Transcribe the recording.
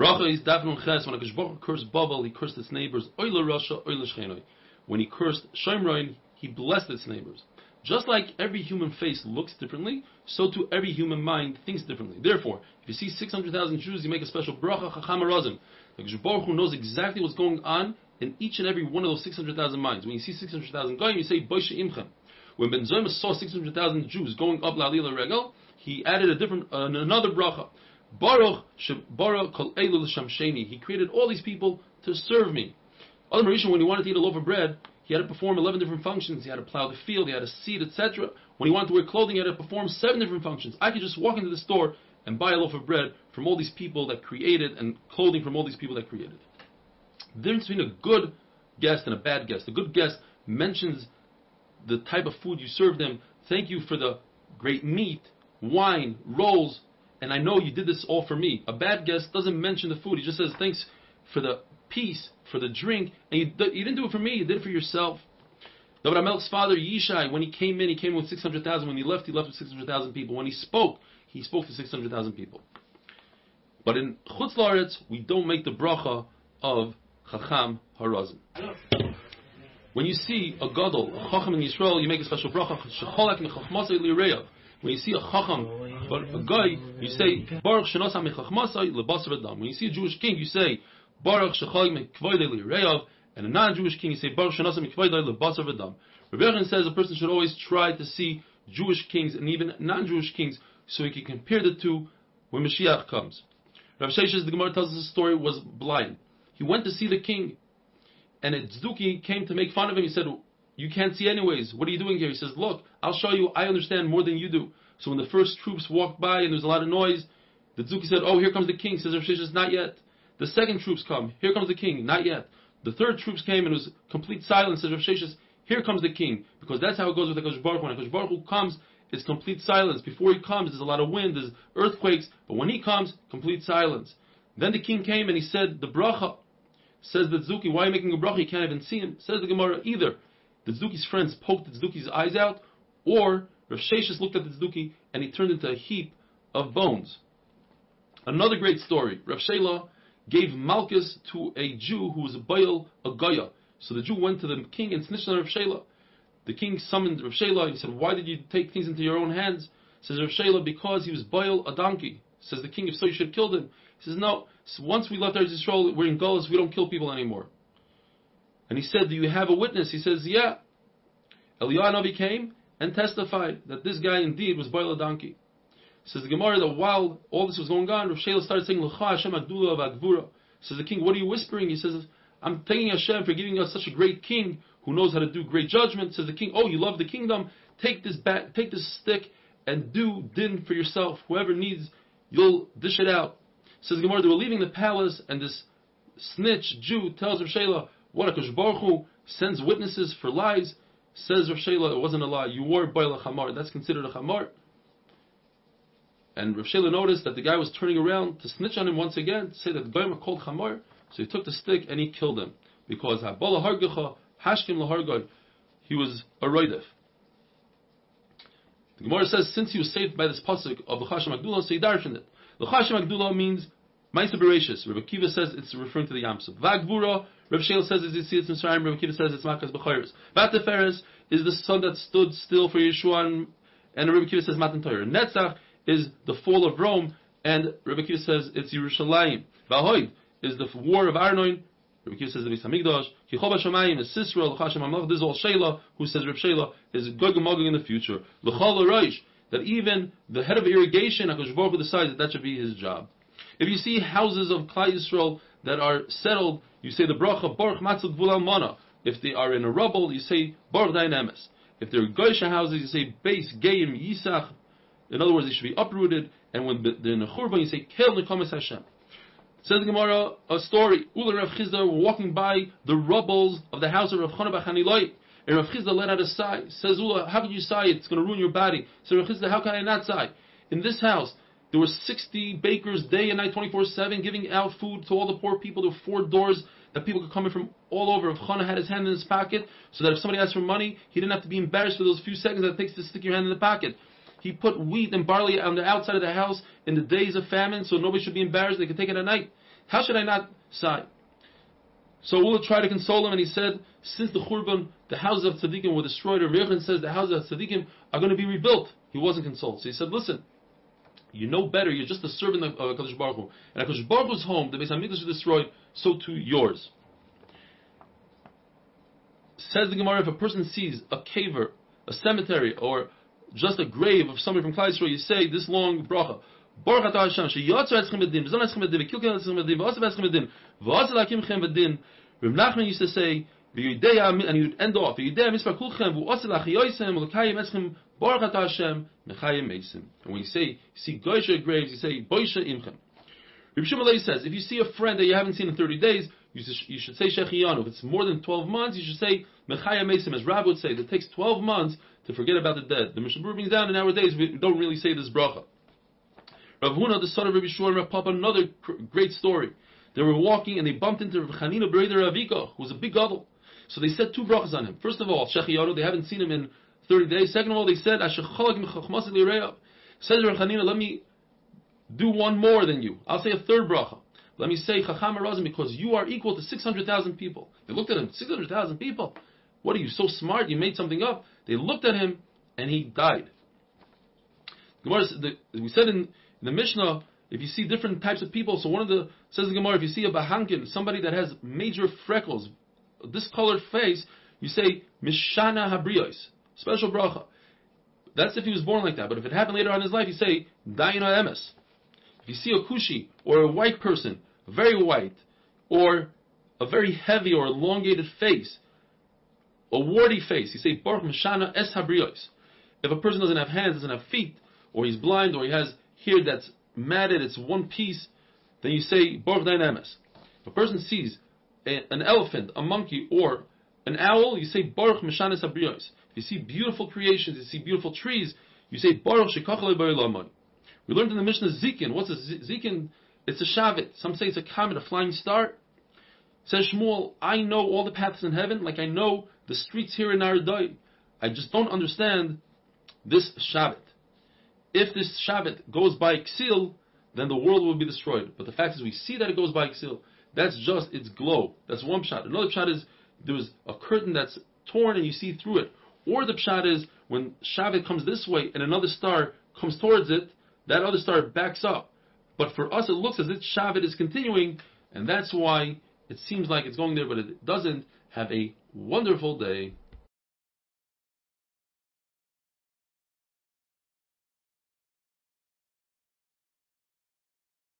Bracha is Dafnun Ches. When a Baruch cursed Bavel, he cursed its neighbors. Oile Rasha, Oile Shchenoi. When he cursed Shemroin, he blessed its neighbors. Just like every human face looks differently, so too every human mind thinks differently. Therefore, if you see 600,000 Jews, you make a special bracha chacham arazim. The Baruch Hu knows exactly what's going on in each and every one of those 600,000 minds. When you see 600,000 goyim, you say boishe imchem. When Ben Zoyma saw 600,000 Jews going up La'alila Regel, he added a different, uh, another bracha. Baruch Baruch Kol Elul Shamsheni. He created all these people to serve me. Other Marisha, when he wanted to eat a loaf of bread, he had to perform 11 different functions. He had to plow the field, he had to seed, etc. When he wanted to wear clothing, he had to perform seven different functions. I could just walk into the store and buy a loaf of bread from all these people that created and clothing from all these people that created. The difference between a good guest and a bad guest. A good guest mentions the type of food you serve them. Thank you for the great meat, wine, rolls, and I know you did this all for me. A bad guest doesn't mention the food. He just says thanks for the peace for the drink, and you, you didn't do it for me, you did it for yourself. David Amelch's father, Yishai, when he came in, he came in with 600,000. When he left, he left with 600,000 people. When he spoke, he spoke to 600,000 people. But in Chutz Laretz, we don't make the bracha of Chacham Harazim. When you see a gadol, a chacham in Yisrael, you make a special bracha. When you see a chacham, a guy, you say Baruch shenosam mechachmasay lebasar adam. When you see a Jewish king, you say Baruch Shechag Mekvoidei Reyav, and a non-Jewish king, you say Baruch Shanasa Mekvoidei Lebasar V'dam. Rabbi says a person should always try to see Jewish kings and even non-Jewish kings so he can compare the two when Mashiach comes. Rav Sheshes, the Gemara tells us the story, was blind. He went to see the king, and a Tzduki came to make fun of him. He said, you can't see anyways. What are you doing here? He says, look, I'll show you. I understand more than you do. So when the first troops walked by and there was a lot of noise, the Tzduki said, oh, here comes the king. Says Rav Sheshes, not yet. The second troops come. Here comes the king. Not yet. The third troops came and it was complete silence. Says Rav Sheshes, here comes the king. Because that's how it goes with the Kosh Baruch When Kosh Baruch Hu comes, it's complete silence. Before he comes, there's a lot of wind, there's earthquakes. But when he comes, complete silence. Then the king came and he said, the bracha. Says the Tzduki, why are you making a bracha? You can't even see him. Says the Gemara, either the Tzduki's friends poked the Tzduki's eyes out, or Rav Sheshes looked at the Tzduki and he turned into a heap of bones. Another great story. Rav Shela gave Malchus to a Jew who was a Baal, a Goya. So the Jew went to the king and snitched on Rav Shela. The king summoned Rav Shela. He said, Why did you take things into your own hands? Says Rav Shela, Because he was Baal, a donkey. Says the king, If so, you should have killed him. He says, No, so once we left Eretz Yisrael, we're in Gullus, we don't kill people anymore. And he said, Do you have a witness? He says, Yeah. Eliyahu came and testified that this guy indeed was Baal, a donkey. Says the Gemara that while all this was going on, Rav started saying, L'cha Hashem Agdula V'Agvura. Says the king, what are you whispering? He says, I'm thanking Hashem for giving us such a great king who knows how to do great judgment. Says the king, oh, you love the kingdom? Take this bat, take this stick and do din for yourself. Whoever needs, you'll dish it out. Says the Gemara, they were leaving the palace and this snitch Jew tells Rav what a Baruch Hu sends witnesses for lies. Says Rav Shela, it wasn't a lie. You were Baal Chamar. That's considered a Chamar. And Rav Shela noticed that the guy was turning around to snitch on him once again, to say that the guy called Chamar. So he took the stick and he killed him. Because Habala Hargacha, Hashkim Lahargad, he was a Roidef. The Gemara says, since he was saved by this pasuk of the Chasham Agdullah, so he darshan it. The Chasham Agdullah means Maisa Bereshis. Rabbi Akiva says it's referring to the Yamsuf. Vagvura, Rabbi Shela says it's Yetzias Mitzrayim, Rabbi Akiva says it's Makas B'chayris. Vateferes is the sun that stood still for Yehoshua, and, and Rabbi Akiva says Matan Torah. Netzach is the fall of Rome, and Rabbi Akiva says it's Yerushalayim. Vahoid is the war of Arnoin. Rabbi Akiva says the Beis Hamikdash. Kichova Shamayim is Sisra. L'chashem Amlach. This is all Shela, who says Rabbi Shela is Gog Magog in the future. L'chol Roish, that even the head of irrigation, HaKadosh Baruch decides that that should be his job. If you see houses of Klai Yisrael that are settled, you say the bracha Baruch Matzah Gvul Mana. If they are in a rubble, you say Baruch Dayan Emes. If they're Goysha houses, you say Beis Geim Yisach in other words, they should be uprooted. And when they're in a churban, you say Kel Nekamis Hashem. Says the Gemara, a story. Ula Rav Chisda were walking by the rubbles of the house of Rav Chana Bachaniloi. And Rav Chisda let out a sigh. Says Ula, how can you sigh? It's going to ruin your body. Says Rav Chisda, how can I not sigh? In this house, there were 60 bakers day and night, 24-7, giving out food to all the poor people. There were four doors that people could come in from all over. If Chana had his hand in his pocket, so that if somebody asked for money, he didn't have to be embarrassed for those few seconds that it takes to stick your hand in the pocket. He put wheat and barley on the outside of the house in the days of famine, so nobody should be embarrassed. They could take it at night. How should I not sigh? So Ula tried to console him, and he said, since the Churban, the houses of Tzaddikim were destroyed, and says the houses of Tzaddikim are going to be rebuilt. He wasn't consoled. So he said, listen, you know better, you're just a servant of uh, HaKadosh Baruch Hu. And HaKadosh Baruch Hu's home, the Beis HaMikdash is destroyed, so too yours. Says the Gemara, if a person sees a kever, a cemetery, or just a grave of somebody from Yisrael, you say this long bracha. Baruch atah Hashem, sheyotzer etzchem bedin, v'zon etzchem bedin, v'kilkel etzchem bedin, v'osav etzchem bedin, v'osav lakimchem bedin. Reb Nachman used to say, and he would end off. And when you say, you see goysha graves, you say, boisha imchem. Reb Shimon says, if you see a friend that you haven't seen in 30 days, you should, say Shechiyanu. If it's more than 12 months, you should say Mechaya Mesim, as Rab would say. It takes 12 months to forget about the dead. The Mishnah brings down in nowadays, we don't really say this bracha. Rav Huna, the son of Rabbi Shmuel Rav Papa, another great story. They were walking and they bumped into Rav Chanina Breder Ravika, who was a big gadol. So they said two brachas on him. First of all, Shechiyanu, they haven't seen him in 30 days. Second of all, they said, Says Rav Chanina, let me do one more than you. I'll say a third bracha. Let me say Chacham Razim because you are equal to 600,000 people. They looked at him, 600,000 people? What are you, so smart? You made something up. They looked at him and he died. Gemara, we said in, the Mishnah, if you see different types of people, so one of the, says the Gemara, if you see a Bahankin, somebody that has major freckles, discolored face, you say Mishana Habriyos, special bracha. That's if he was born like that. But if it happened later on in his life, you say Dayan Emes. If you see a Kushi or a white person very white, or a very heavy or elongated face, a warty face, you say Baruch Mishana Es Habriyos. If a person doesn't have hands, doesn't have feet, or he's blind, or he has hair that's matted, it's one piece, then you say Baruch Dayan Emes. If a person sees an elephant, a monkey, or an owl, you say Baruch Mishanis Habriyos. If you see beautiful creations, you see beautiful trees, you say Baruch Shekachalei We learned in the Mishnah Zikin. What's a Zikin? It's a Shavit. Some say it's a comet, a flying star. Says Shmuel, I know all the paths in heaven, like I know the streets here in Aradai. I just don't understand this Shavit. If this Shavit goes by Ksil, then the world will be destroyed. But the fact is, we see that it goes by Ksil. That's just its glow. That's one shot. Another shot is there was a curtain that's torn and you see through it. Or the shot is when Shavit comes this way and another star comes towards it, that other star backs up. But for us, it looks as if Shavit is continuing, and that's why it seems like it's going there, but it doesn't. Have a wonderful day.